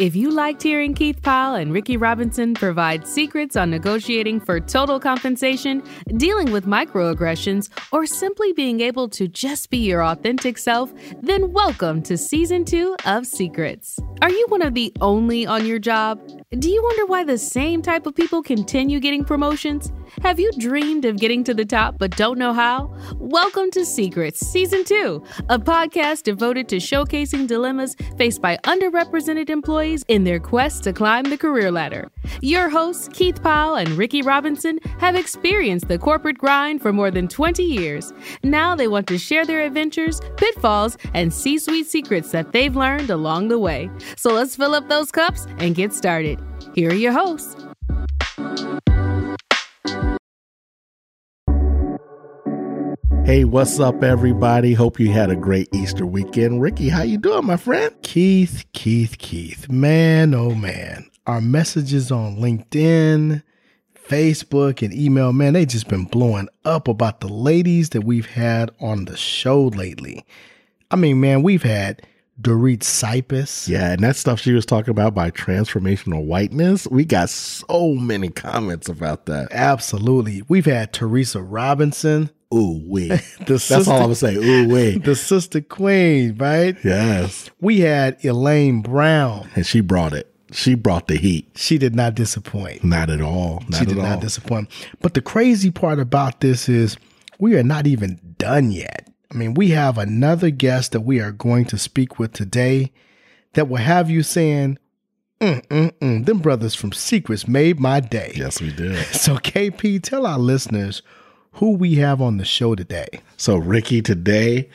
If you liked hearing Keith Powell and Ricky Robinson provide secrets on negotiating for total compensation, dealing with microaggressions, or simply being able to just be your authentic self, then welcome to season two of Secrets. Are you one of the only on your job? Do you wonder why the same type of people continue getting promotions? Have you dreamed of getting to the top but don't know how? Welcome to Secrets Season 2, a podcast devoted to showcasing dilemmas faced by underrepresented employees in their quest to climb the career ladder. Your hosts, Keith Powell and Ricky Robinson, have experienced the corporate grind for more than 20 years. Now they want to share their adventures, pitfalls, and C suite secrets that they've learned along the way. So let's fill up those cups and get started. Here are your hosts. Hey, what's up, everybody? Hope you had a great Easter weekend. Ricky, how you doing, my friend? Keith, Keith, Keith. Man, oh man. Our messages on LinkedIn, Facebook, and email, man, they just been blowing up about the ladies that we've had on the show lately. I mean, man, we've had Dorit Sipis. Yeah, and that stuff she was talking about by transformational whiteness, we got so many comments about that. Absolutely. We've had Teresa Robinson. Ooh wee. That's all I'm gonna say. Ooh wee. The sister queen, right? Yes. We had Elaine Brown. And she brought it. She brought the heat. She did not disappoint. Not at all. Not she did at not disappoint. But the crazy part about this is we are not even done yet. I mean, we have another guest that we are going to speak with today that will have you saying, mm, mm, mm, them brothers from Secrets made my day. Yes, we did. So, KP, tell our listeners who we have on the show today. So, Ricky, today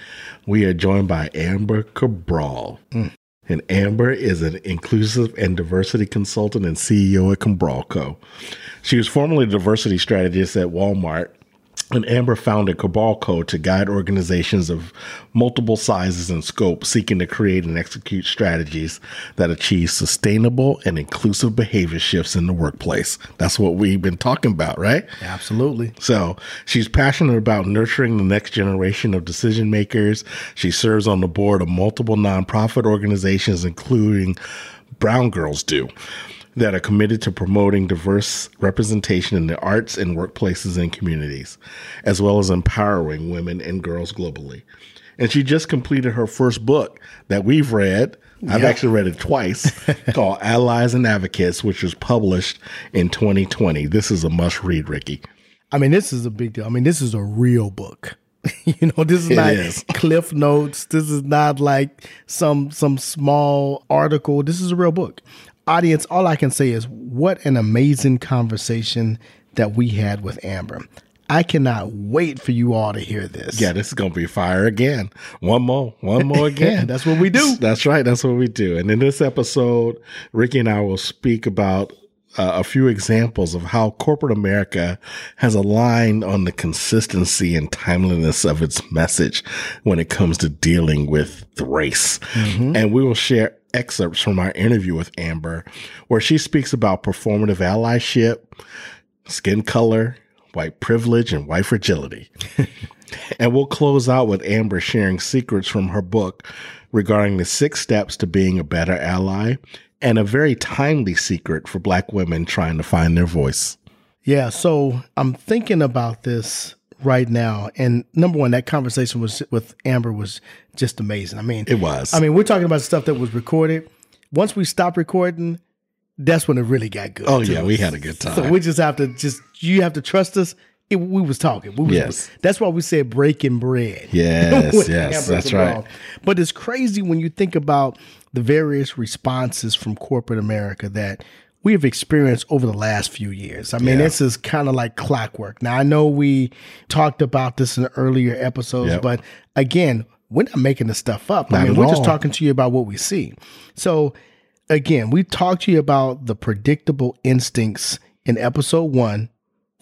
we are joined by Amber Cabral. And Amber is an inclusive and diversity consultant and CEO at Cabral Co. She was formerly a diversity strategist at Walmart. And Amber founded Cabral Co. to guide organizations of multiple sizes and scope seeking to create and execute strategies that achieve sustainable and inclusive behavior shifts in the workplace. That's what we've been talking about, right? Absolutely. So she's passionate about nurturing the next generation of decision makers. She serves on the board of multiple nonprofit organizations, including Brown Girls Do, that are committed to promoting diverse representation in the arts and workplaces and communities, as well as empowering women and girls globally. And she just completed her first book that we've read. I've Yeah. actually read it twice called Allies and Advocates, which was published in 2020. This is a must read, Ricky. I mean, this is a big deal. I mean, this is a real book. you know, this is It not is. cliff notes. This is not like some some small article. This is a real book. Audience, all I can say is what an amazing conversation that we had with Amber. I cannot wait for you all to hear this. Yeah, this is gonna be fire again. One more, one more again. That's what we do. That's right. That's what we do. And in this episode, Ricky and I will speak about uh, a few examples of how corporate America has aligned on the consistency and timeliness of its message when it comes to dealing with the race. And we will share excerpts from our interview with Amber, where she speaks about performative allyship, skin color, white privilege, and white fragility. and we'll close out with Amber sharing secrets from her book regarding the six steps to being a better ally and a very timely secret for Black women trying to find their voice. Yeah, so I'm thinking about this right now, and number one, that conversation was with Amber was just amazing. I mean, It was. I mean, we're talking about stuff that was recorded. Once we stopped recording, that's when it really got good. oh too. yeah, we had a good time. So we just have to just you have to trust us. It, we was talking. We was, Yes. That's why we said breaking bread. Yes, yes, that's right. But it's crazy when you think about the various responses from corporate America that we have experienced over the last few years. I mean, Yeah. this is kind of like clockwork. Now, I know we talked about this in earlier episodes, Yep. but again, we're not making this stuff up. Not I mean, we're just talking to you about what we see. So, again, we talked to you about the predictable instincts in episode one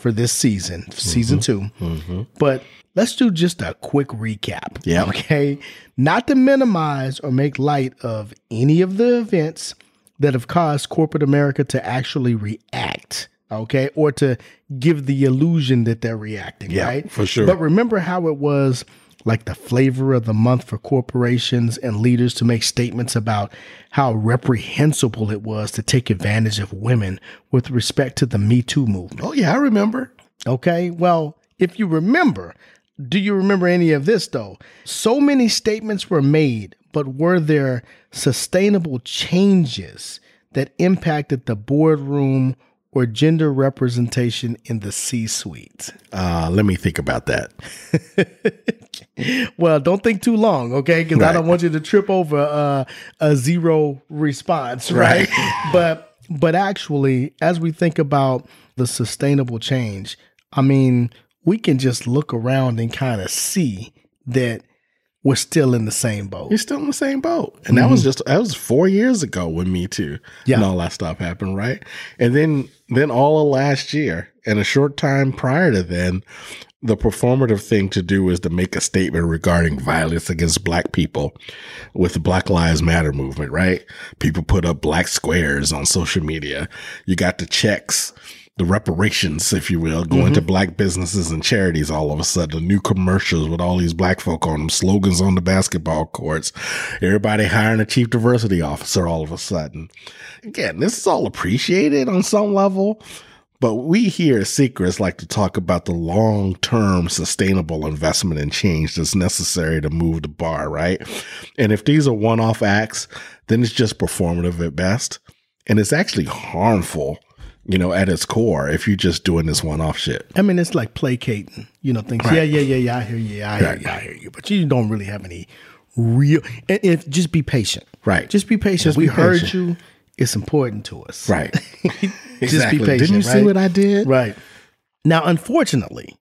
for this season, season Mm-hmm. 2 But let's do just a quick recap. Yeah. Okay. Not to minimize or make light of any of the events that have caused corporate America to actually react. Okay. Or to give the illusion that they're reacting. Yeah, right. for sure. But remember how it was like the flavor of the month for corporations and leaders to make statements about how reprehensible it was to take advantage of women with respect to the Me Too movement. Oh, yeah, I remember. Okay, well, if you remember, do you remember any of this though? So many statements were made, but were there sustainable changes that impacted the boardroom or gender representation in the C suite? Uh, let me think about that. well, don't think too long, okay? Because right. I don't want you to trip over uh, a zero response, right? right. but but actually, as we think about the sustainable change, I mean, we can just look around and kind of see that we're still in the same boat. You're still in the same boat. And mm-hmm. that was mm-hmm. just that was four years ago with Me Too yeah. and all that stuff happened, right? And then then all of last year and a short time prior to then, the performative thing to do is to make a statement regarding violence against black people with the Black Lives Matter movement, right? People put up black squares on social media. You got the checks the reparations, if you will, going mm-hmm. to black businesses and charities all of a sudden. The new commercials with all these black folk on them, slogans on the basketball courts, everybody hiring a chief diversity officer all of a sudden. Again, this is all appreciated on some level. But we here at Secrets like to talk about the long term sustainable investment and change that's necessary to move the bar, right? And if these are one off acts, then it's just performative at best. And it's actually harmful you know, at its core, if you're just doing this one off shit. I mean, it's like placating, you know, things. Right. Yeah, yeah, yeah, yeah. I hear you. I hear right. you. I hear you. But you don't really have any real. And if just be patient. Right. Just be patient. Just we be heard patient. you. It's important to us. Right. just exactly. be patient. Didn't you right? see what I did? Right. Now, unfortunately,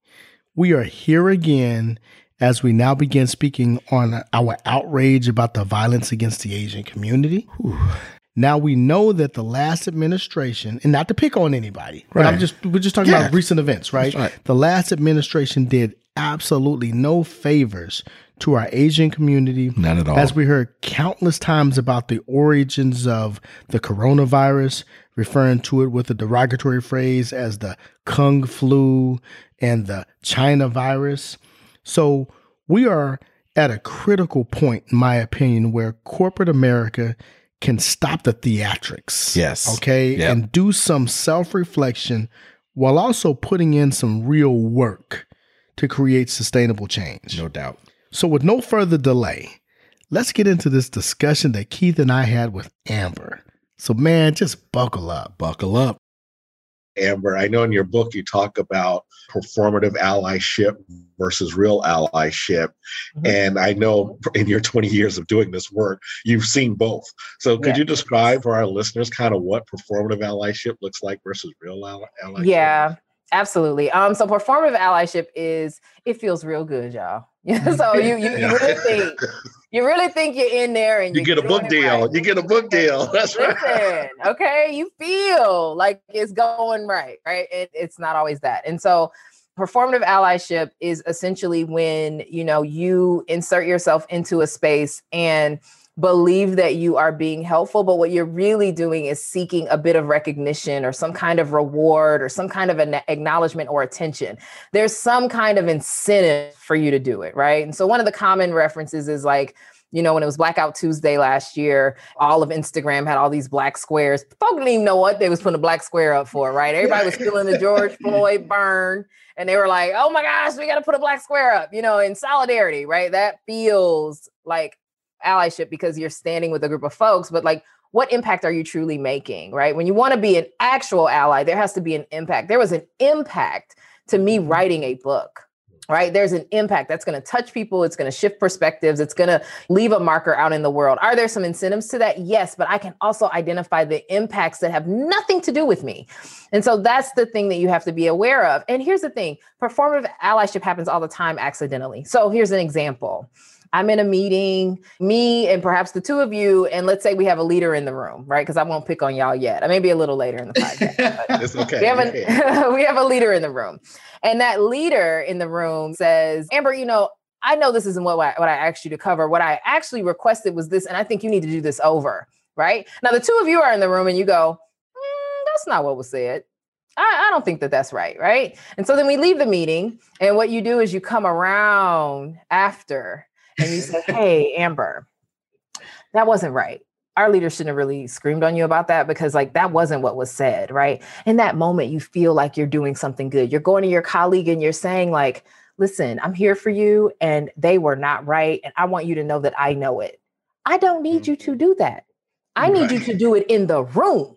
we are here again as we now begin speaking on our outrage about the violence against the Asian community. Whew. Now we know that the last administration, and not to pick on anybody, right? I'm just we're just talking yeah. about recent events, right? right? The last administration did absolutely no favors to our Asian community. None at all. As we heard countless times about the origins of the coronavirus, referring to it with a derogatory phrase as the Kung flu and the China virus. So we are at a critical point, in my opinion, where corporate America can stop the theatrics. Yes. Okay. Yep. And do some self reflection while also putting in some real work to create sustainable change. No doubt. So, with no further delay, let's get into this discussion that Keith and I had with Amber. So, man, just buckle up. Buckle up. Amber, I know in your book you talk about performative allyship versus real allyship. Mm-hmm. And I know in your 20 years of doing this work, you've seen both. So could yeah. you describe for our listeners kind of what performative allyship looks like versus real allyship? Yeah. Absolutely. Um, so performative allyship is it feels real good, y'all. so you you, you really think you really think you're in there and you get a book deal. Right. You get a book deal. That's Listen, right. Okay, you feel like it's going right, right? It, it's not always that, and so performative allyship is essentially when you know you insert yourself into a space and believe that you are being helpful, but what you're really doing is seeking a bit of recognition or some kind of reward or some kind of an acknowledgement or attention. There's some kind of incentive for you to do it, right? And so one of the common references is like, you know, when it was Blackout Tuesday last year, all of Instagram had all these black squares. Folk didn't even know what they was putting a black square up for, right? Everybody was feeling the George Floyd burn. And they were like, oh my gosh, we got to put a black square up, you know, in solidarity, right? That feels like allyship because you're standing with a group of folks, but like, what impact are you truly making, right? When you want to be an actual ally, there has to be an impact. There was an impact to me mm-hmm. writing a book, right? There's an impact that's going to touch people. It's going to shift perspectives. It's going to leave a marker out in the world. Are there some incentives to that? Yes, but I can also identify the impacts that have nothing to do with me. And so that's the thing that you have to be aware of. And here's the thing performative allyship happens all the time accidentally. So here's an example. I'm in a meeting, me and perhaps the two of you, and let's say we have a leader in the room, right? Because I won't pick on y'all yet. I may be a little later in the podcast. it's okay. We have, a, we have a leader in the room. And that leader in the room says, Amber, you know, I know this isn't what I, what I asked you to cover. What I actually requested was this, and I think you need to do this over, right? Now, the two of you are in the room and you go, mm, that's not what was said. I, I don't think that that's right. Right. And so then we leave the meeting. And what you do is you come around after and you say, Hey, Amber, that wasn't right. Our leader shouldn't have really screamed on you about that because, like, that wasn't what was said, right? In that moment, you feel like you're doing something good. You're going to your colleague and you're saying, like, listen, I'm here for you, and they were not right. And I want you to know that I know it. I don't need mm. you to do that. I need right. you to do it in the room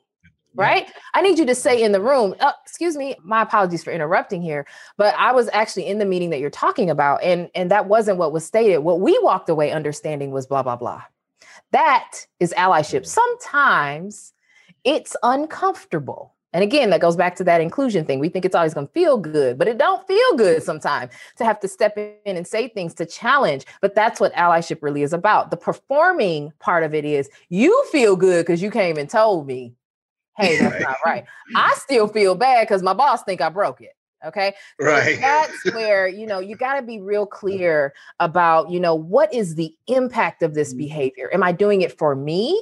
right? I need you to say in the room, oh, excuse me, my apologies for interrupting here, but I was actually in the meeting that you're talking about and and that wasn't what was stated. What we walked away understanding was blah blah blah. That is allyship. Mm. Sometimes it's uncomfortable. And again, that goes back to that inclusion thing. We think it's always going to feel good, but it don't feel good sometimes to have to step in and say things to challenge. But that's what allyship really is about. The performing part of it is you feel good because you came and told me hey, that's not right. I still feel bad because my boss think I broke it. Okay. So right. That's where, you know, you got to be real clear about, you know, what is the impact of this mm-hmm. behavior? Am I doing it for me?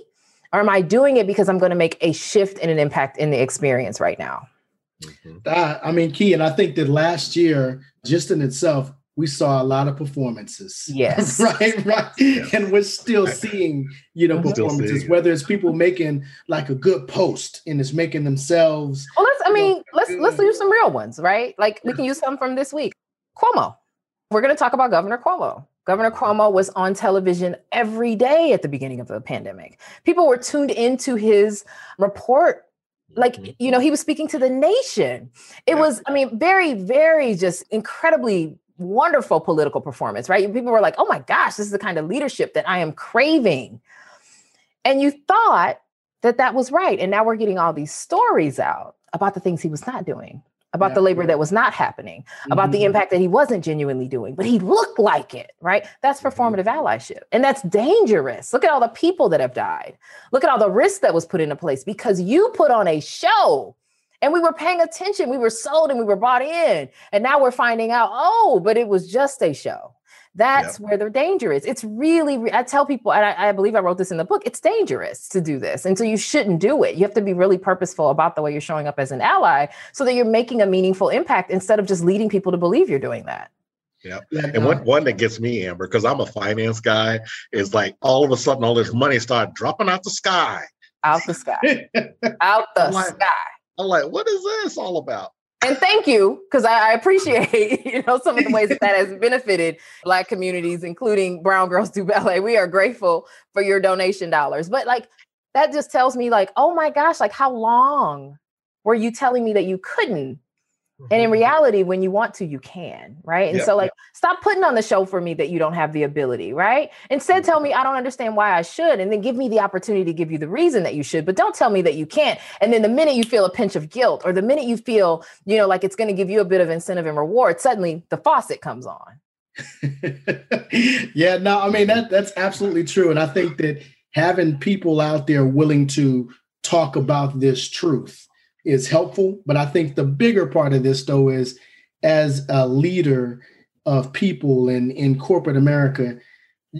Or am I doing it because I'm going to make a shift and an impact in the experience right now? Mm-hmm. Uh, I mean, Key, and I think that last year, just in itself, we saw a lot of performances. Yes. right, right. Yeah. And we're still seeing, you know, performances, whether it's people making like a good post and it's making themselves. Well, let's, I mean, know, let's let's use some real ones, right? Like we can use some from this week. Cuomo. We're going to talk about Governor Cuomo. Governor Cuomo was on television every day at the beginning of the pandemic. People were tuned into his report like mm-hmm. you know he was speaking to the nation it yeah. was i mean very very just incredibly wonderful political performance, right? People were like, oh my gosh, this is the kind of leadership that I am craving. And you thought that that was right. And now we're getting all these stories out about the things he was not doing, about yeah, the labor that was not happening, mm-hmm. about the mm-hmm. impact that he wasn't genuinely doing, but he looked like it, right? That's mm-hmm. performative allyship. And that's dangerous. Look at all the people that have died. Look at all the risks that was put into place because you put on a show and we were paying attention. We were sold and we were bought in. And now we're finding out, oh, but it was just a show. That's yep. where the danger is. It's really, I tell people, and I, I, believe I wrote this in the book, it's dangerous to do this. And so you shouldn't do it. You have to be really purposeful about the way you're showing up as an ally so that you're making a meaningful impact instead of just leading people to believe you're doing that. Yeah. And one, one that gets me, Amber, because I'm a finance guy, is like all of a sudden all this money started dropping out the sky. Out the sky. out the like, sky. I'm like, what is this all about? And thank you, because I, I, appreciate you know some of the ways that that has benefited Black communities, including Brown Girls Do Ballet. We are grateful for your donation dollars, but like that just tells me like, oh my gosh, like how long were you telling me that you couldn't? And in mm-hmm. reality, when you want to, you can, right? And yep, so, like, yep. stop putting on the show for me that you don't have the ability, right? Instead, tell me mm-hmm. I don't understand why I should, and then give me the opportunity to give you the reason that you should. But don't tell me that you can't. And then the minute you feel a pinch of guilt, or the minute you feel, you know, like it's going to give you a bit of incentive and reward, suddenly the faucet comes on. yeah, no, I mean that that's absolutely true, and I think that having people out there willing to talk about this truth is helpful. But I think the bigger part of this, though, is as a leader of people in, in corporate America,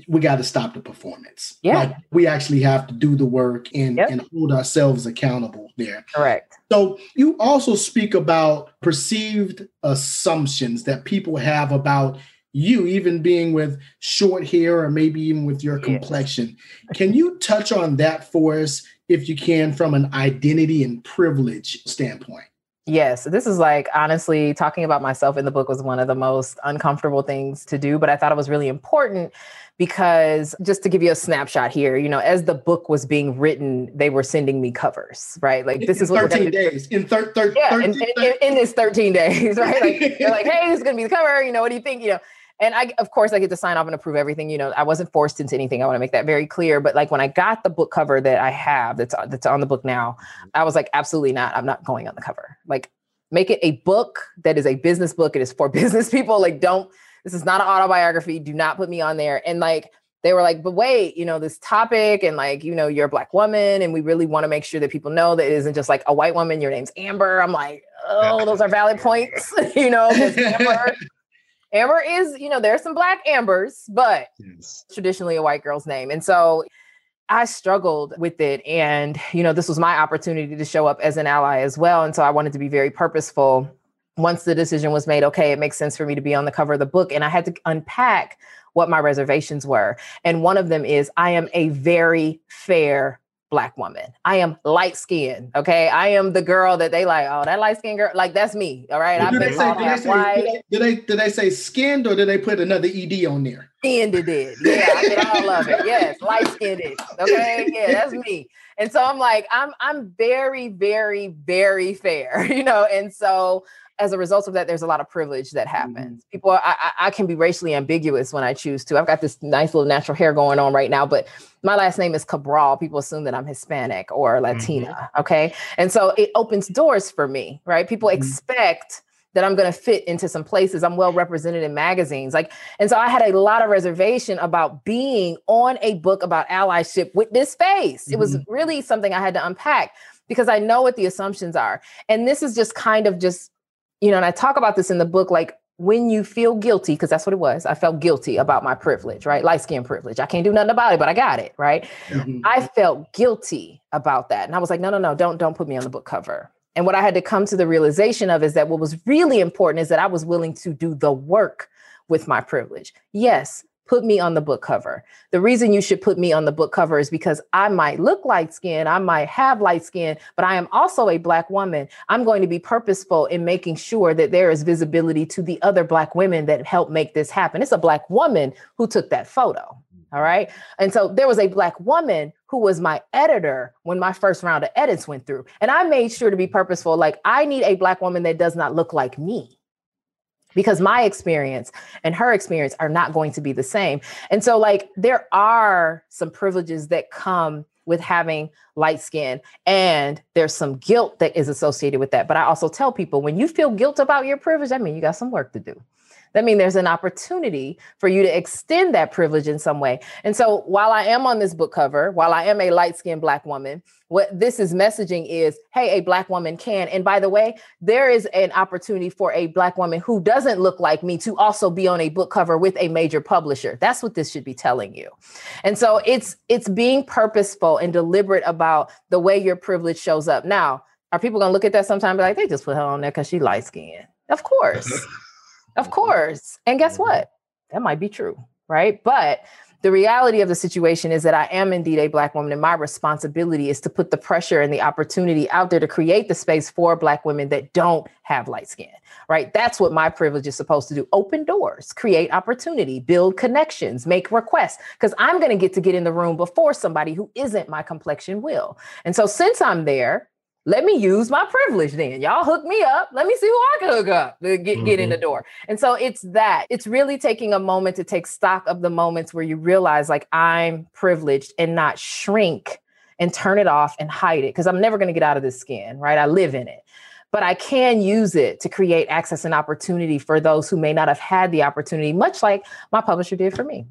we got to stop the performance. Yeah. Like we actually have to do the work and, yep. and hold ourselves accountable there. Correct. So you also speak about perceived assumptions that people have about you, even being with short hair or maybe even with your yes. complexion. Can you touch on that for us if you can, from an identity and privilege standpoint? Yes, this is like honestly talking about myself in the book was one of the most uncomfortable things to do, but I thought it was really important because just to give you a snapshot here, you know, as the book was being written, they were sending me covers, right? Like this in is what 13 days in thir- thir- yeah, 13, in, in, in, this 13 days, right? Like they're like, hey, this is gonna be the cover, you know, what do you think? You know, and I, of course, I get to sign off and approve everything. You know, I wasn't forced into anything. I want to make that very clear. But like when I got the book cover that I have, that's uh, that's on the book now, mm-hmm. I was like, absolutely not. I'm not going on the cover. Like, make it a book that is a business book. It is for business people. Like, don't. This is not an autobiography. Do not put me on there. And like, they were like, but wait, you know, this topic and like, you know, you're a black woman and we really want to make sure that people know that it isn't just like a white woman, your name's Amber. I'm like, oh, those are valid points, you know, Amber Amber is, you know, there's some black Ambers, but yes. traditionally a white girl's name. And so I struggled with it. And, you know, this was my opportunity to show up as an ally as well. And so I wanted to be very purposeful once the decision was made, okay, it makes sense for me to be on the cover of the book. And I had to unpack what my reservations were. And one of them is I am a very fair black woman. I am light skinned. Okay. I am the girl that they like, oh, that light skinned girl. Like that's me. All right. Do, they say, do, they say, do, they, do they say skinned or do they put another ED on there? Skinned it did. Yeah, I mean, all of it. Yes, light skinned it. Okay. Yeah, that's me. And so I'm like, I'm I'm very, very, very fair, you know. And so as a result of that, there's a lot of privilege that mm-hmm. happens. People, I, I can be racially ambiguous when I choose to. I've got this nice little natural hair going on right now, but my last name is Cabral. People assume that I'm Hispanic or Latina. Mm-hmm. Okay. And so it opens doors for me, right? People mm-hmm. expect that I'm going to fit into some places. I'm well represented in magazines. Like, and so I had a lot of reservation about being on a book about allyship with this face. Mm-hmm. It was mm-hmm. really something I had to unpack because I know what the assumptions are. And this is just kind of just you know, and I talk about this in the book, like when you feel guilty, because that's what it was. I felt guilty about my privilege, right? Light skin privilege. I can't do nothing about it, but I got it, right? Mm-hmm. I felt guilty about that. And I was like, no, no, no, don't, don't put me on the book cover. And what I had to come to the realization of is that what was really important is that I was willing to do the work with my privilege. Yes, put me on the book cover. The reason you should put me on the book cover is because I might look light skin, I might have light skin, but I am also a Black woman. I'm going to be purposeful in making sure that there is visibility to the other Black women that helped make this happen. It's a Black woman who took that photo. All mm-hmm. right. And so there was a Black woman who was my editor when my first round of edits went through. And I made sure to be purposeful. Like, I need a Black woman that does not look like me because my experience and her experience are not going to be the same. And so, like, there are some privileges that come with having light skin, and there's some guilt that is associated with that. But I also tell people when you feel guilt about your privilege, I mean, you got some work to do that means there's an opportunity for you to extend that privilege in some way. And so while I am on this book cover, while I am a light skinned Black woman, what this is messaging is hey, a Black woman can. And by the way, there is an opportunity for a Black woman who doesn't look like me to also be on a book cover with a major publisher. That's what this should be telling you. And so it's it's being purposeful and deliberate about the way your privilege shows up. Now, are people gonna look at that sometime and be like they just put her on there because she light skinned? Of course. Of course. And guess mm-hmm. what? That might be true, right? But the reality of the situation is that I am indeed a Black woman, and my responsibility is to put the pressure and the opportunity out there to create the space for Black women that don't have light skin, right? That's what my privilege is supposed to do open doors, create opportunity, build connections, make requests, because I'm going to get to get in the room before somebody who isn't my complexion will. And so, since I'm there, let me use my privilege then. Y'all hook me up. Let me see who I can hook up to get, mm-hmm. get in the mm-hmm. door. And so it's that. It's really taking a moment to take stock of the moments where you realize like I'm privileged and not shrink and turn it off and hide it because I'm never going to get out of this skin, right? I live in it. But I can use it to create access and opportunity for those who may not have had the opportunity, much like my publisher did for me.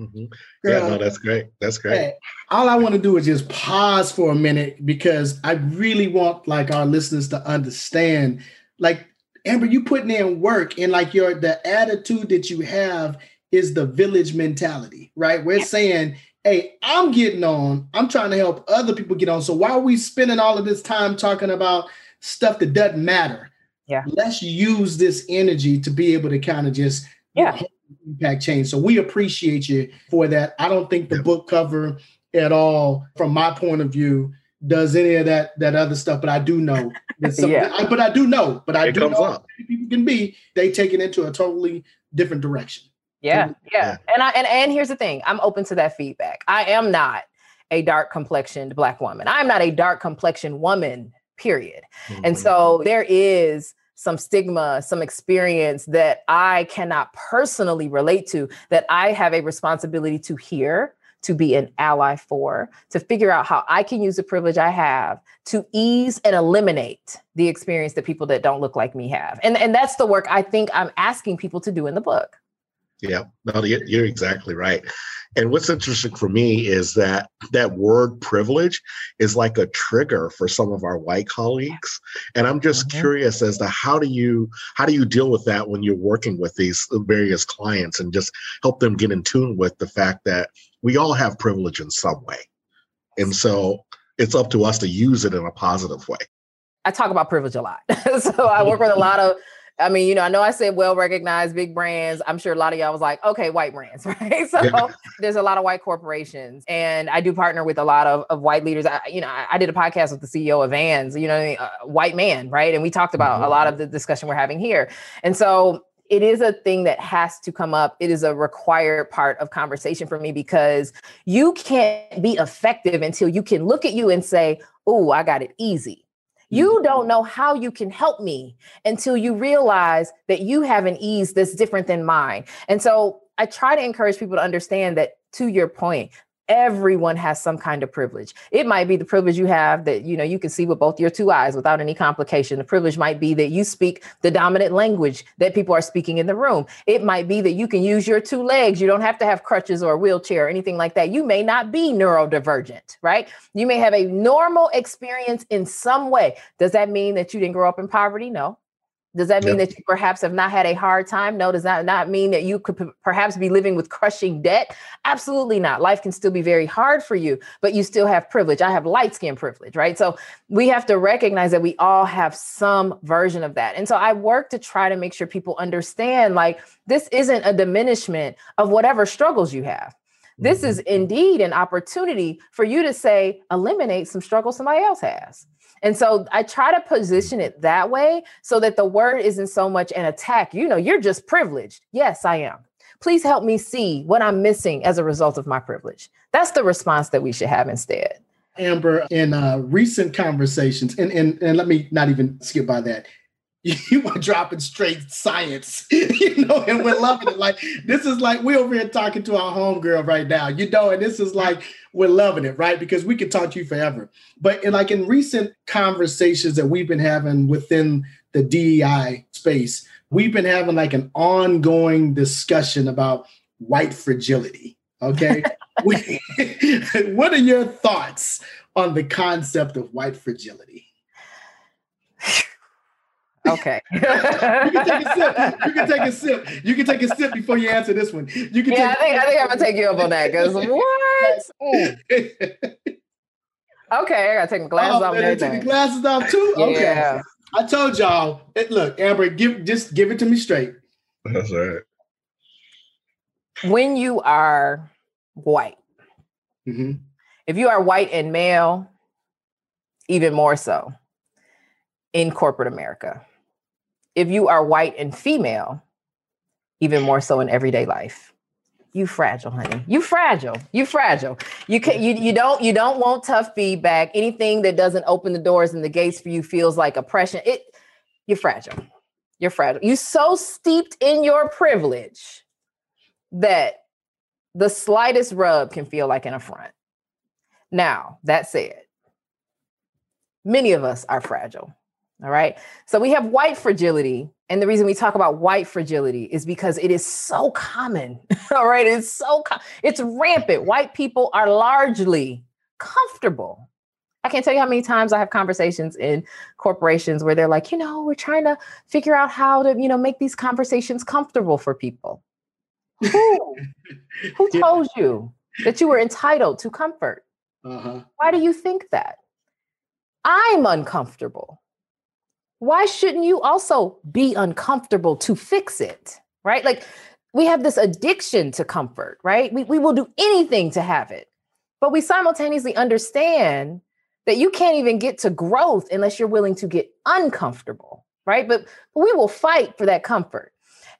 Mm-hmm. Girl, yeah, no, that's great. That's great. All I want to do is just pause for a minute because I really want like our listeners to understand, like Amber, you putting in work and like your the attitude that you have is the village mentality, right? We're yeah. saying, hey, I'm getting on. I'm trying to help other people get on. So why are we spending all of this time talking about stuff that doesn't matter? Yeah. Let's use this energy to be able to kind of just yeah impact change. So we appreciate you for that. I don't think the book cover at all, from my point of view, does any of that that other stuff. But I do know that some, yeah. I, but I do know, but I it do know up. people can be they take it into a totally different direction. Yeah, yeah. And I and and here's the thing, I'm open to that feedback. I am not a dark complexioned black woman. I'm not a dark complexioned woman, period. Mm-hmm. And so there is some stigma, some experience that I cannot personally relate to, that I have a responsibility to hear, to be an ally for, to figure out how I can use the privilege I have to ease and eliminate the experience that people that don't look like me have. And, and that's the work I think I'm asking people to do in the book. Yeah, no, you're exactly right. And what's interesting for me is that that word privilege is like a trigger for some of our white colleagues. And I'm just mm-hmm. curious as to how do you how do you deal with that when you're working with these various clients and just help them get in tune with the fact that we all have privilege in some way. And so it's up to us to use it in a positive way. I talk about privilege a lot. so I work with a lot of I mean, you know, I know I said well recognized big brands. I'm sure a lot of y'all was like, okay, white brands, right? So yeah. there's a lot of white corporations, and I do partner with a lot of, of white leaders. I, you know, I, I did a podcast with the CEO of Vans, you know, a white man, right? And we talked about mm-hmm. a lot of the discussion we're having here. And so it is a thing that has to come up. It is a required part of conversation for me because you can't be effective until you can look at you and say, Oh, I got it easy. You mm-hmm. don't know how you can help me until you realize that you have an ease that's different than mine. And so I try to encourage people to understand that, to your point, everyone has some kind of privilege. It might be the privilege you have that you know you can see with both your two eyes without any complication. The privilege might be that you speak the dominant language that people are speaking in the room. It might be that you can use your two legs. You don't have to have crutches or a wheelchair or anything like that. You may not be neurodivergent, right? You may have a normal experience in some way. Does that mean that you didn't grow up in poverty? No. Does that mean yep. that you perhaps have not had a hard time? No. Does that not mean that you could p- perhaps be living with crushing debt? Absolutely not. Life can still be very hard for you, but you still have privilege. I have light skin privilege, right? So we have to recognize that we all have some version of that. And so I work to try to make sure people understand like this isn't a diminishment of whatever struggles you have. This is mm-hmm. indeed an opportunity for you to say, eliminate some struggle somebody else has. And so I try to position it that way so that the word isn't so much an attack. You know, you're just privileged. Yes, I am. Please help me see what I'm missing as a result of my privilege. That's the response that we should have instead. Amber, in uh, recent conversations, and, and, and let me not even skip by that you were dropping straight science, you know, and we're loving it. Like this is like we're over here talking to our homegirl right now, you know, and this is like we're loving it, right? Because we could talk to you forever. But in, like in recent conversations that we've been having within the DEI space, we've been having like an ongoing discussion about white fragility. Okay. what are your thoughts on the concept of white fragility? Okay. you can take a sip. You can take a sip. You can take a sip before you answer this one. You can. Yeah, I think I think I'm gonna take you up on that because what? okay, I gotta take my glasses oh, off. Man, take the glasses off too. Yeah. Okay. I told y'all. It, look, Amber, give just give it to me straight. That's right. When you are white, mm-hmm. if you are white and male, even more so in corporate America if you are white and female, even more so in everyday life. You fragile, honey. You fragile. You fragile. You can you you don't you don't want tough feedback. Anything that doesn't open the doors and the gates for you feels like oppression. It you're fragile. You're fragile. You're so steeped in your privilege that the slightest rub can feel like an affront. Now, that said, many of us are fragile. All right. So we have white fragility. And the reason we talk about white fragility is because it is so common. All right. It's so, com- it's rampant. White people are largely comfortable. I can't tell you how many times I have conversations in corporations where they're like, you know, we're trying to figure out how to, you know, make these conversations comfortable for people. Who? Who told you that you were entitled to comfort? Uh-huh. Why do you think that? I'm uncomfortable why shouldn't you also be uncomfortable to fix it? Right? Like we have this addiction to comfort, right? We, we will do anything to have it. But we simultaneously understand that you can't even get to growth unless you're willing to get uncomfortable, right? But, but we will fight for that comfort.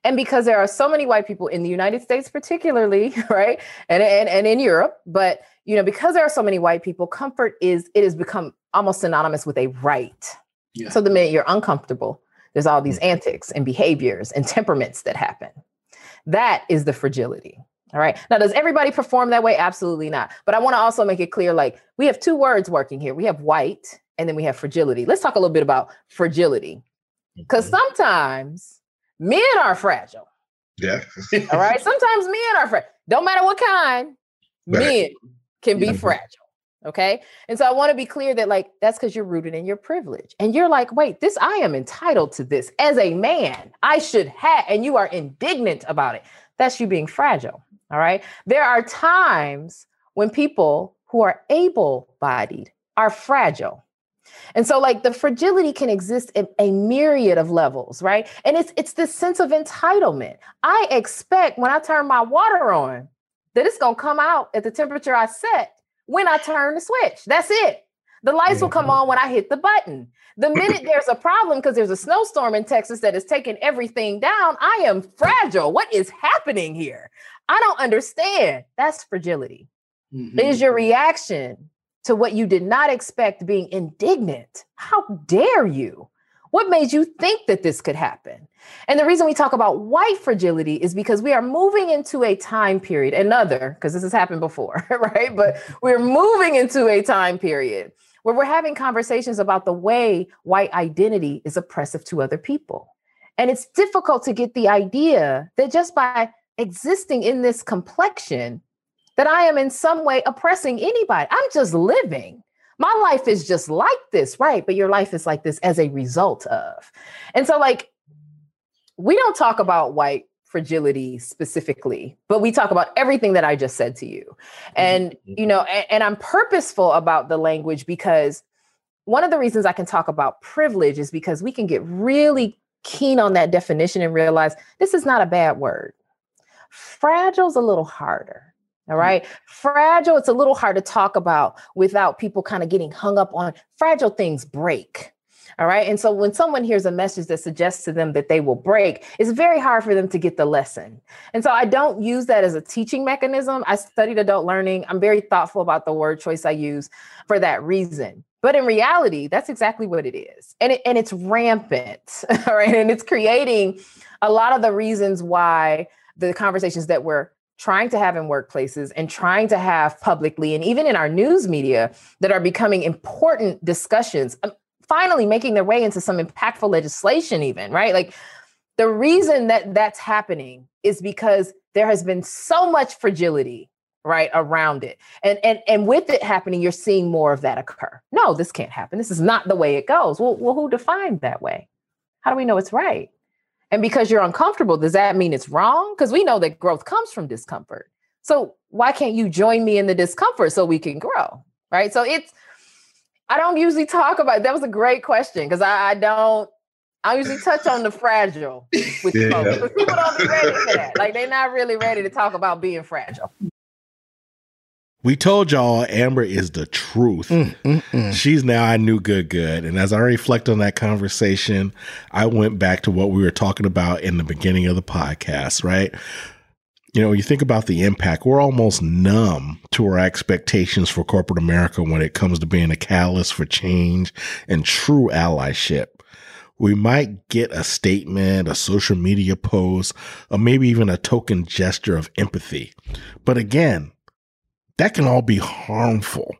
And because there are so many white people in the United States, particularly, right? And, and, and in Europe, but you know, because there are so many white people, comfort is it has become almost synonymous with a right, yeah. So the minute you're uncomfortable, there's all these mm-hmm. antics and behaviors and temperaments that happen. That is the fragility. All right. Now, does everybody perform that way? Absolutely not. But I want to also make it clear like we have two words working here we have white and then we have fragility. Let's talk a little bit about fragility because sometimes men are fragile. Yeah. all right. Sometimes men are fragile. Don't matter what kind, men can be fragile. Okay. And so I want to be clear that, like, that's because you're rooted in your privilege. And you're like, wait, this, I am entitled to this as a man. I should have, and you are indignant about it. That's you being fragile. All right. There are times when people who are able bodied are fragile. And so like the fragility can exist in a myriad of levels, right? And it's it's this sense of entitlement. I expect when I turn my water on that it's going to come out at the temperature I set when I turn the switch. That's it. The lights will come mm-hmm. on when I hit the button. The minute there's a problem because there's a snowstorm in Texas that is taking everything down, I am fragile. What is happening here? I don't understand. That's fragility. Mm-hmm. Is your reaction to what you did not expect being indignant? How dare you? What made you think that this could happen? And the reason we talk about white fragility is because we are moving into a time period, another, because this has happened before, right? But we're moving into a time period where we're having conversations about the way white identity is oppressive to other people. And it's difficult to get the idea that just by existing in this complexion, that I am in some way oppressing anybody. I'm just living. My life is just like this, right? But your life is like this as a result of. And so, like, we don't talk about white fragility specifically, but we talk about everything that I just said to you. Mm-hmm. And, you know, and, and I'm purposeful about the language because one of the reasons I can talk about privilege is because we can get really keen on that definition and realize this is not a bad word. Fragile's a little harder. All right. Fragile, it's a little hard to talk about without people kind of getting hung up on fragile things break. All right. And so when someone hears a message that suggests to them that they will break, it's very hard for them to get the lesson. And so I don't use that as a teaching mechanism. I studied adult learning. I'm very thoughtful about the word choice I use for that reason. But in reality, that's exactly what it is. And, it, and it's rampant. All right. And it's creating a lot of the reasons why the conversations that we're trying to have in workplaces and trying to have publicly and even in our news media that are becoming important discussions um, finally making their way into some impactful legislation even right? Like the reason that that's happening is because there has been so much fragility right around it. And and and with it happening you're seeing more of that occur. No this can't happen. This is not the way it goes. Well, well who defined that way? How do we know it's right and because you're uncomfortable does that mean it's wrong because we know that growth comes from discomfort so why can't you join me in the discomfort so we can grow right so it's I don't usually talk about that was a great question because I, I, don't I usually touch on the fragile with yeah. folks. People don't be ready for that. Like they're not really ready to talk about being fragile. We told y'all Amber is the truth. Mm, mm, mm. She's now I knew good good. And as I reflect on that conversation, I went back to what we were talking about in the beginning of the podcast, right? you know, you think about the impact, we're almost numb to our expectations for corporate America when it comes to being a catalyst for change and true allyship. We might get a statement, a social media post, or maybe even a token gesture of empathy. But again, that can all be harmful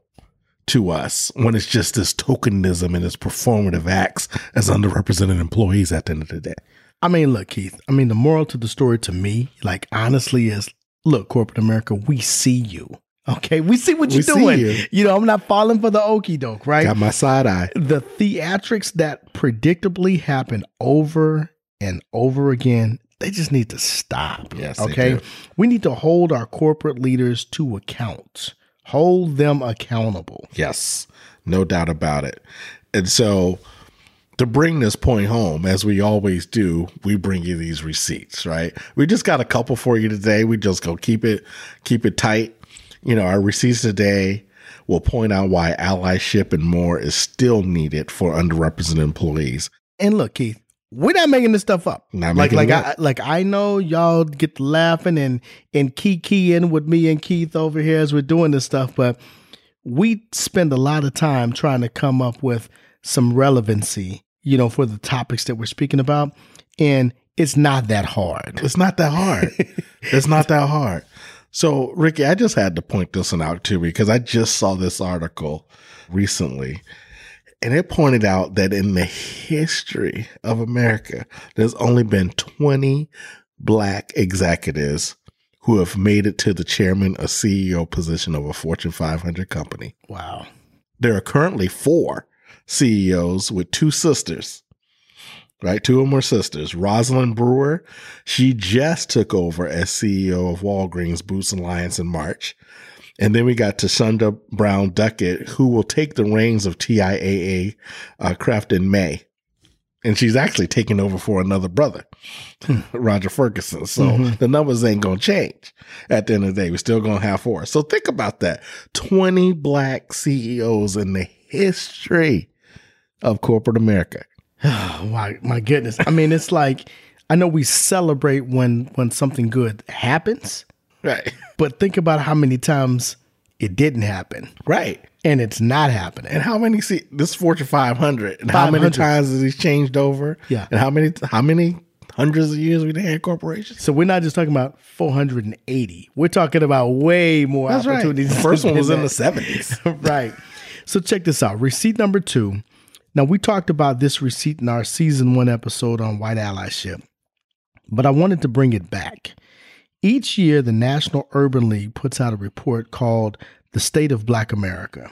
to us when it's just this tokenism and this performative acts as underrepresented employees at the end of the day. I mean, look, Keith, I mean, the moral to the story to me, like, honestly, is look, corporate America, we see you. Okay, we see what you're doing. You. you. know, I'm not falling for the okey doke, right? Got my side eye. The theatrics that predictably happen over and over again, they just need to stop. Yes. Okay. We need to hold our corporate leaders to account, hold them accountable. Yes. No doubt about it. And so, to bring this point home, as we always do, we bring you these receipts, right? We just got a couple for you today. We just go keep it, keep it tight. You know, our receipts today will point out why allyship and more is still needed for underrepresented employees. And look, Keith, we're not making this stuff up. Not like like I, like I know y'all get laughing and and in with me and Keith over here as we're doing this stuff, but we spend a lot of time trying to come up with some relevancy you know, for the topics that we're speaking about. And it's not that hard. It's not that hard. it's not that hard. So, Ricky, I just had to point this one out too because I just saw this article recently and it pointed out that in the history of America, there's only been 20 black executives who have made it to the chairman or CEO position of a Fortune 500 company. Wow. There are currently four CEOs with two sisters, right? Two of them are sisters. Rosalind Brewer, she just took over as CEO of Walgreens Boots Alliance in March. And then we got Thasunda Brown Duckett, who will take the reins of TIAA uh, CREF in May. And she's actually taking over for another brother, Roger Ferguson. So Mhm. the numbers ain't going to change at the end of the day. We're still going to have four. So think about that 20 black CEOs in the history of corporate America. Oh, my my goodness. I mean, it's like I know we celebrate when when something good happens, Right. but think about how many times it didn't happen Right. and it's not happening. And how many see this Fortune 500 and how many times has he changed over? Yeah. And how many how many hundreds of years we had corporations? So we're not just talking about 480. We're talking about way more That's right. opportunities. The first one was in the 70s. right. So check this out. Receipt number two. Now we talked about this receipt in our season one episode on white allyship, but I wanted to bring it back. Each year, the National Urban League puts out a report called The State of Black America.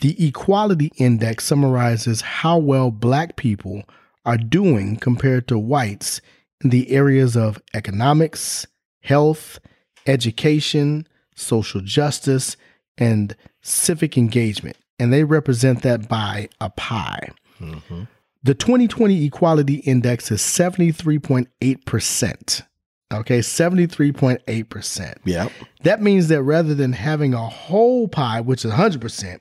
The Equality Index summarizes how well black people are doing compared to whites in the areas of economics, health, education, social justice, and civic engagement. And they represent that by a pie. Mm-hmm. The 2020 Equality Index is 73.8%. Okay, 73.8%. Yep. That means that rather than having a whole pie, which is 100%,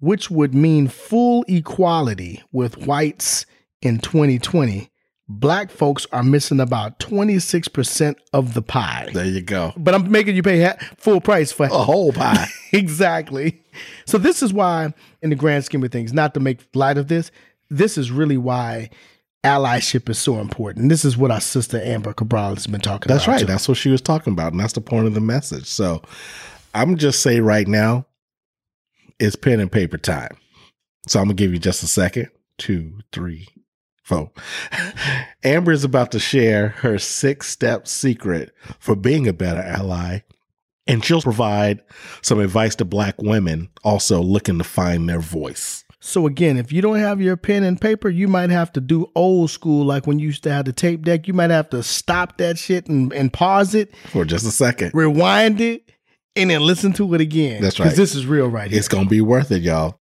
which would mean full equality with whites in 2020, black folks are missing about 26% of the pie. There you go. But I'm making you pay ha- full price for A whole pie. exactly. So this is why, in the grand scheme of things, not to make light of this, this is really why allyship is so important. This is what our sister Amber Cabral has been talking That's about. That's right. too. That's what she was talking about. And that's the point of the message. So I'm just say right now, it's pen and paper time. So I'm gonna give you just a second. Two, three, four. Amber is about to share her six step secret for being a better ally. And she'll provide some advice to black women also looking to find their voice. So again, if you don't have your pen and paper, you might have to do old school, like when you used to have the tape deck. You might have to stop that shit and, and pause it, For just a second. rewind it, and then listen to it again. That's right. Because this is real right here. It's gonna be worth it, y'all.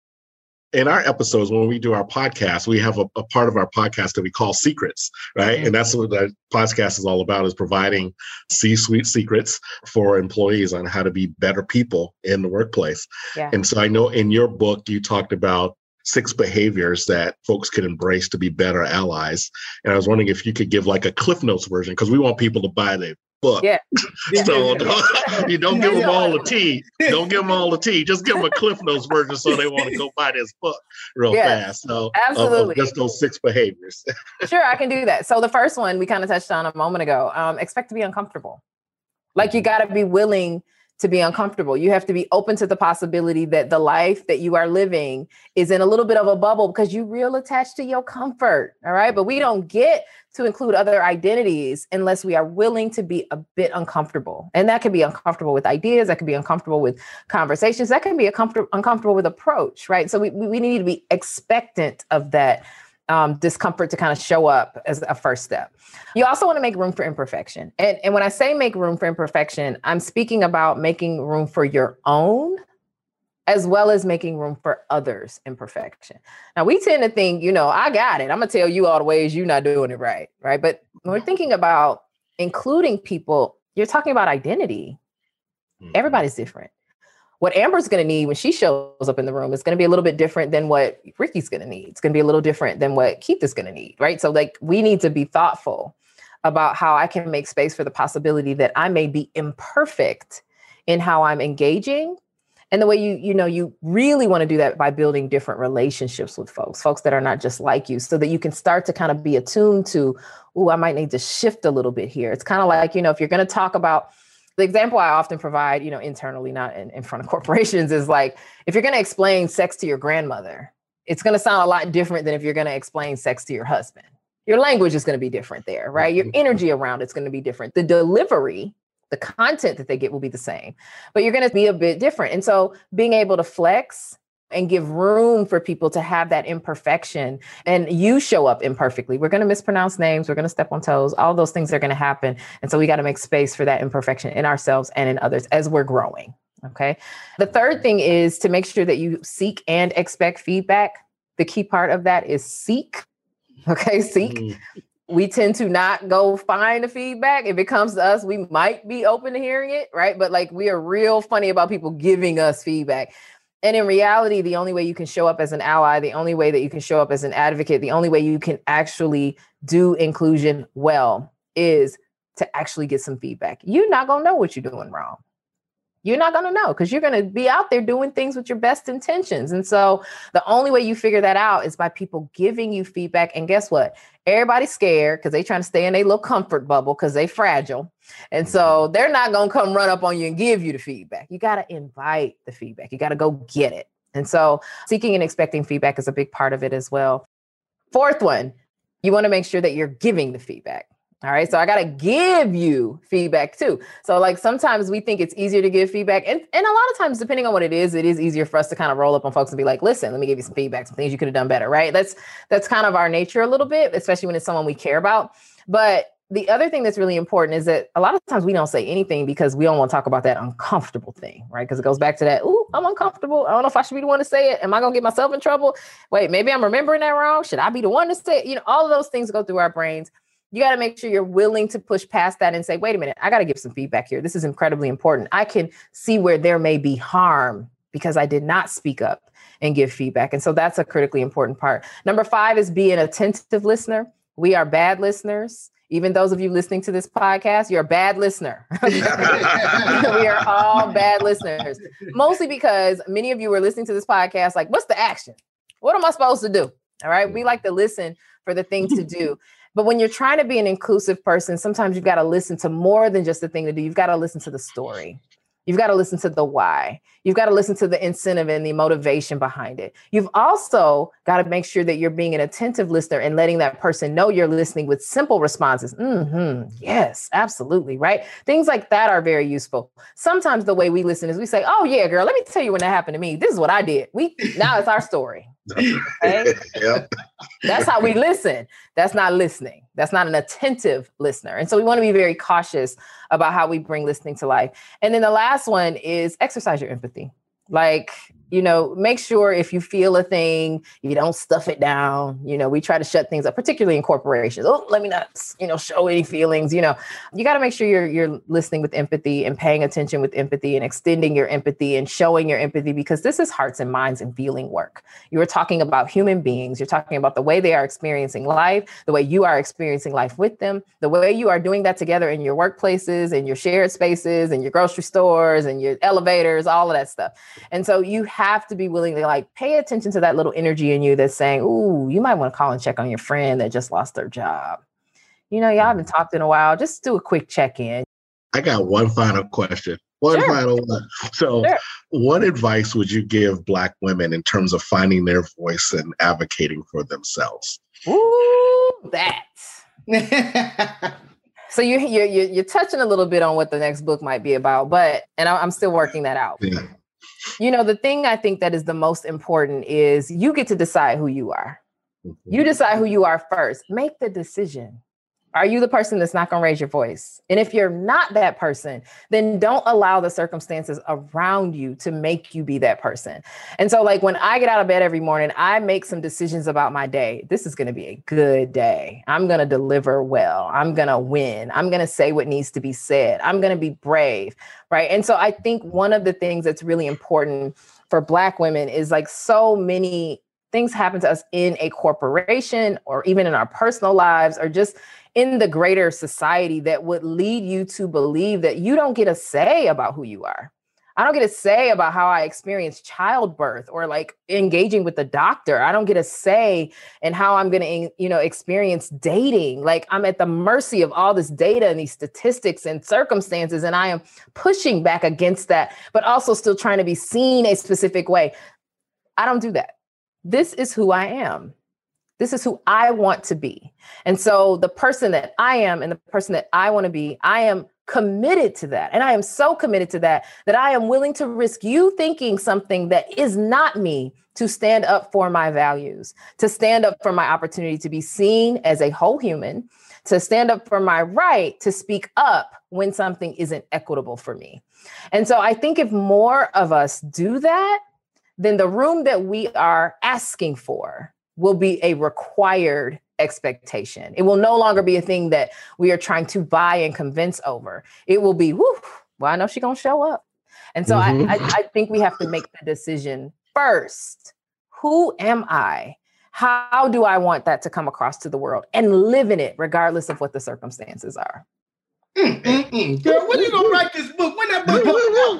in our episodes when we do our podcast we have a, a part of our podcast that we call secrets right and that's what the podcast is all about is providing c-suite secrets for employees on how to be better people in the workplace Yeah. and so i know in your book you talked about six behaviors that folks could embrace to be better allies and i was wondering if you could give like a cliff notes version because we want people to buy the book Yeah. so don't, you don't give them all the tea. Don't give them all the tea. Just give them a Cliff Notes version so they want to go buy this book real Yeah, fast. So of- of absolutely. just those six behaviors. sure, I can do that. So the first one we kind of touched on a moment ago. Um, expect to be uncomfortable. Like you got to be willing to be uncomfortable. You have to be open to the possibility that the life that you are living is in a little bit of a bubble because you real attached to your comfort. All right. But we don't get to include other identities unless we are willing to be a bit uncomfortable. And that can be uncomfortable with ideas, that can be uncomfortable with conversations, that can be a comfort- uncomfortable with approach, right? So we we need to be expectant of that um, discomfort to kind of show up as a first step. You also want to make room for imperfection. And, and when I say make room for imperfection, I'm speaking about making room for your own as well as making room for others' imperfection. Now, we tend to think, you know, I got it. I'm going to tell you all the ways you're not doing it right. Right. But when we're thinking about including people, you're talking about identity. Everybody's different. What Amber's going to need when she shows up in the room is going to be a little bit different than what Ricky's going to need. It's going to be a little different than what Keith is going to need, right? So, like, we need to be thoughtful about how I can make space for the possibility that I may be imperfect in how I'm engaging. And the way you, you know, you really want to do that by building different relationships with folks, folks that are not just like you, so that you can start to kind of be attuned to, oh, I might need to shift a little bit here. It's kind of like, you know, if you're going to talk about the example I often provide, you know, internally, not in, in front of corporations, is like if you're going to explain sex to your grandmother, it's going to sound a lot different than if you're going to explain sex to your husband. Your language is going to be different there, right? Your mm-hmm. energy around it's going to be different. The delivery, the content that they get will be the same, but you're going to be a bit different. And so being able to flex and give room for people to have that imperfection and you show up imperfectly. We're going to mispronounce names, we're going to step on toes, all those things are going to happen. And so we got to make space for that imperfection in ourselves and in others as we're growing. Okay. The third thing is to make sure that you seek and expect feedback. The key part of that is seek. Okay. Seek. Mm. We tend to not go find the feedback. If it comes to us, we might be open to hearing it, right? But like we are real funny about people giving us feedback. And in reality, the only way you can show up as an ally, the only way that you can show up as an advocate, the only way you can actually do inclusion well is to actually get some feedback. You're not going to know what you're doing wrong you're not going to know because you're going to be out there doing things with your best intentions. And so the only way you figure that out is by people giving you feedback. And guess what? Everybody's scared because they trying to stay in a little comfort bubble because they fragile. And so mm-hmm. they're not going to come run up on you and give you the feedback. You got to invite the feedback. You got to go get it. And so seeking and expecting feedback is a big part of it as well. Fourth one, you want to make sure that you're giving the feedback. All right. So I got to give you feedback too. So like sometimes we think it's easier to give feedback. And, and a lot of times, depending on what it is, it is easier for us to kind of roll up on folks and be like, listen, let me give you some feedback, some things you could have done better. Right. That's, that's kind of our nature a little bit, especially when it's someone we care about. But the other thing that's really important is that a lot of times we don't say anything because we don't want to talk about that uncomfortable thing, right? Because it goes back to that, ooh, I'm uncomfortable. I don't know if I should be the one to say it. Am I going to get myself in trouble? Wait, maybe I'm remembering that wrong. Should I be the one to say it? You know, all of those things go through our brains you got to make sure you're willing to push past that and say, wait a minute, I got to give some feedback here. This is incredibly important. I can see where there may be harm because I did not speak up and give feedback. And so that's a critically important part. Number five is be an attentive listener. We are bad listeners. Even those of you listening to this podcast, you're a bad listener. we are all bad listeners. Mostly because many of you are listening to this podcast, like, what's the action? What am I supposed to do? All right. We like to listen for the thing to do. But when you're trying to be an inclusive person, sometimes you've got to listen to more than just the thing to do. You've got to listen to the story. You've got to listen to the why. You've got to listen to the incentive and the motivation behind it. You've also got to make sure that you're being an attentive listener and letting that person know you're listening with simple responses. Mm-hmm. Yes, absolutely. Right. Things like that are very useful. Sometimes the way we listen is we say, Oh, yeah, girl, let me tell you when that happened to me. This is what I did. We now it's our story. Okay? yep. That's how we listen. That's not listening. That's not an attentive listener. And so we want to be very cautious about how we bring listening to life. And then the last one is exercise your empathy. Like you know, make sure if you feel a thing, you don't stuff it down. You know, we try to shut things up, particularly in corporations. Oh, let me not, you know, show any feelings. You know, you got to make sure you're you're listening with empathy and paying attention with empathy and extending your empathy and showing your empathy because this is hearts and minds and feeling work. You are talking about human beings. You're talking about the way they are experiencing life, the way you are experiencing life with them, the way you are doing that together in your workplaces and your shared spaces and your grocery stores and your elevators, all of that stuff. And so you have to be willing to like pay attention to that little energy in you that's saying, Ooh, you might want to call and check on your friend that just lost their job. You know, y'all haven't mm-hmm. talked in a while. Just do a quick check in. I got one final question. One sure. final one. So, sure. what advice would you give Black women in terms of finding their voice and advocating for themselves? Ooh, that. so you you're, you're touching a little bit on what the next book might be about, but and I'm still working that out. Yeah. You know, the thing I think that is the most important is you get to decide who you are. Mm-hmm. You decide who you are first. Make the decision. Are you the person that's not going to raise your voice? And if you're not that person, then don't allow the circumstances around you to make you be that person. And so, like when I get out of bed every morning, I make some decisions about my day. This is going to be a good day. I'm going to deliver well. I'm going to win. I'm going to say what needs to be said. I'm going to be brave. Right. And so, I think one of the things that's really important for Black women is like so many things happen to us in a corporation or even in our personal lives or just in the greater society that would lead you to believe that you don't get a say about who you are. I don't get a say about how I experience childbirth or like engaging with the doctor. I don't get a say in how I'm going to, you know, experience dating. Like I'm at the mercy of all this data and these statistics and circumstances, and I am pushing back against that, but also still trying to be seen a specific way. I don't do that. This is who I am. This is who I want to be. And so the person that I am and the person that I want to be, I am committed to that. And I am so committed to that that I am willing to risk you thinking something that is not me to stand up for my values, to stand up for my opportunity to be seen as a whole human, to stand up for my right to speak up when something isn't equitable for me. And so I think if more of us do that, then the room that we are asking for will be a required expectation. It will no longer be a thing that we are trying to buy and convince over. It will be, whoo, well, I know she's gonna show up. And so mm-hmm. I, I, I think we have to make the decision first. Who am I? How do I want that to come across to the world and live in it regardless of what the circumstances are? Mm, mm, mm. Girl, when you gonna write this book? When that book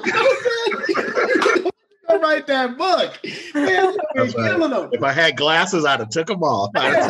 comes out? gonna write that book. Man, if I had glasses, I'd have took them off. I,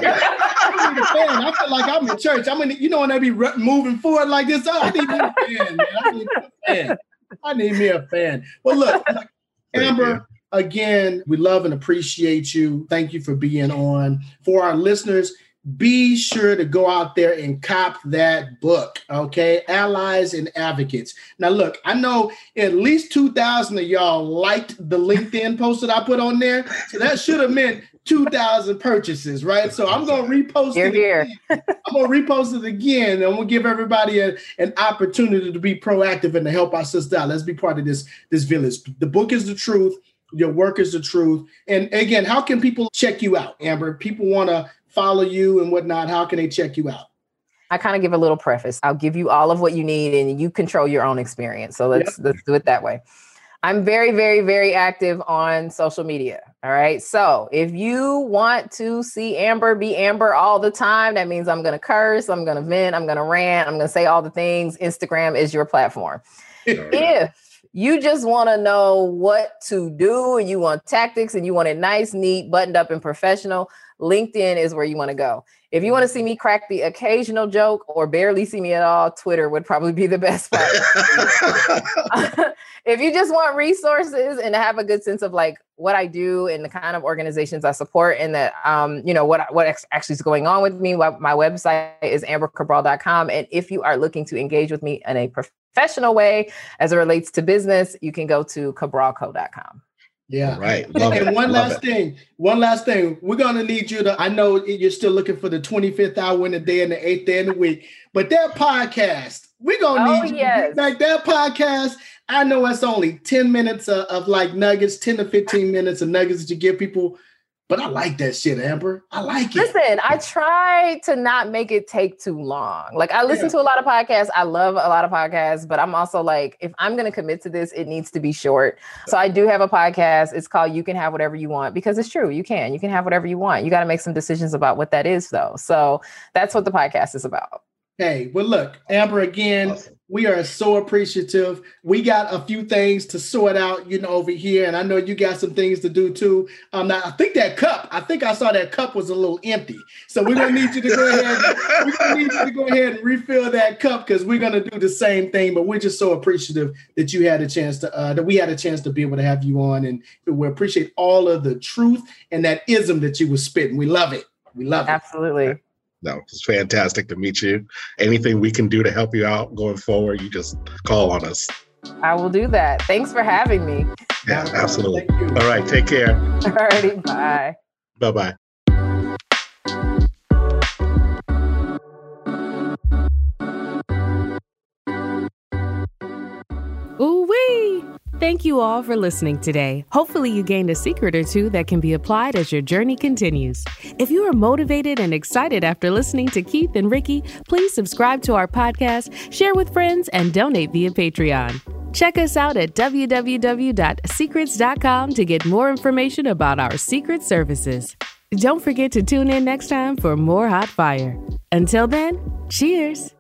I feel like I'm in church. I'm in, you know, when they be moving forward like this. Oh, I need me a fan, man. I need me a fan. I need me a fan. Well, look, Amber. Again, we love and appreciate you. Thank you for being on. For our listeners, be sure to go out there and cop that book, okay? Allies and Advocates. Now, look, I know at least 2,000 of y'all liked the LinkedIn post that I put on there. So that should have meant 2,000 purchases, right? So I'm going to repost it. Here. I'm going to repost it again. And I'm going to give everybody a, an opportunity to be proactive and to help our sister out. Let's be part of this, this village. The book is the truth. Your work is the truth. And again, how can people check you out, Amber? People want to follow you and whatnot, how can they check you out? I kind of give a little preface. I'll give you all of what you need and you control your own experience. So let's yep. let's do it that way. I'm very, very, very active on social media. All right. So if you want to see Amber be Amber all the time, that means I'm going to curse, I'm going to vent, I'm going to rant, I'm going to say all the things. Instagram is your platform. Oh, if you just want to know what to do and you want tactics and you want it nice, neat, buttoned up, and professional, LinkedIn is where you want to go. If you want to see me crack the occasional joke or barely see me at all, Twitter would probably be the best spot. if you just want resources and to have a good sense of like what I do and the kind of organizations I support and that um, you know what what actually is going on with me, my website is ambercabral.com. And if you are looking to engage with me in a professional way as it relates to business, you can go to cabralco.com. Yeah. Right. Love and, one Love last it. thing, one last thing. We're gonna need you to. I know you're still looking for the 25th hour in the day and the eighth day in the week, but that podcast, we're gonna oh, need yes. you back that podcast. I know it's only 10 minutes of, of like nuggets, 10 to 15 minutes of nuggets that you give people but I like that shit, Amber. I like it. Listen, I try to not make it take too long. Like I listen yeah. to a lot of podcasts. I love a lot of podcasts, but I'm also like, if I'm going to commit to this, it needs to be short. So I do have a podcast. It's called You Can Have Whatever You Want because it's true. You can. You can have whatever you want. You got to make some decisions about what that is, though. So that's what the podcast is about. Hey, well, look, Amber, again, awesome. We are so appreciative. We got a few things to sort out, you know, over here, and I know you got some things to do too. Um, I think that cup, I think I saw that cup was a little empty, so we're gonna need you to go ahead. we're gonna need you to go ahead and refill that cup because we're gonna do the same thing. But we're just so appreciative that you had a chance to, uh, that we had a chance to be able to have you on, and we appreciate all of the truth and that ism that you were spitting. We love it. We love it. Absolutely no, it's fantastic to meet you. Anything we can do to help you out going forward, you just call on us. I will do that. Thanks for having me. Yeah, absolutely. All right, take care. All righty, bye. Bye bye. Thank you all for listening today. Hopefully, you gained a secret or two that can be applied as your journey continues. If you are motivated and excited after listening to Keith and Ricky, please subscribe to our podcast, share with friends, and donate via Patreon. Check us out at www.secrets.com to get more information about our secret services. Don't forget to tune in next time for more hot fire. Until then, cheers.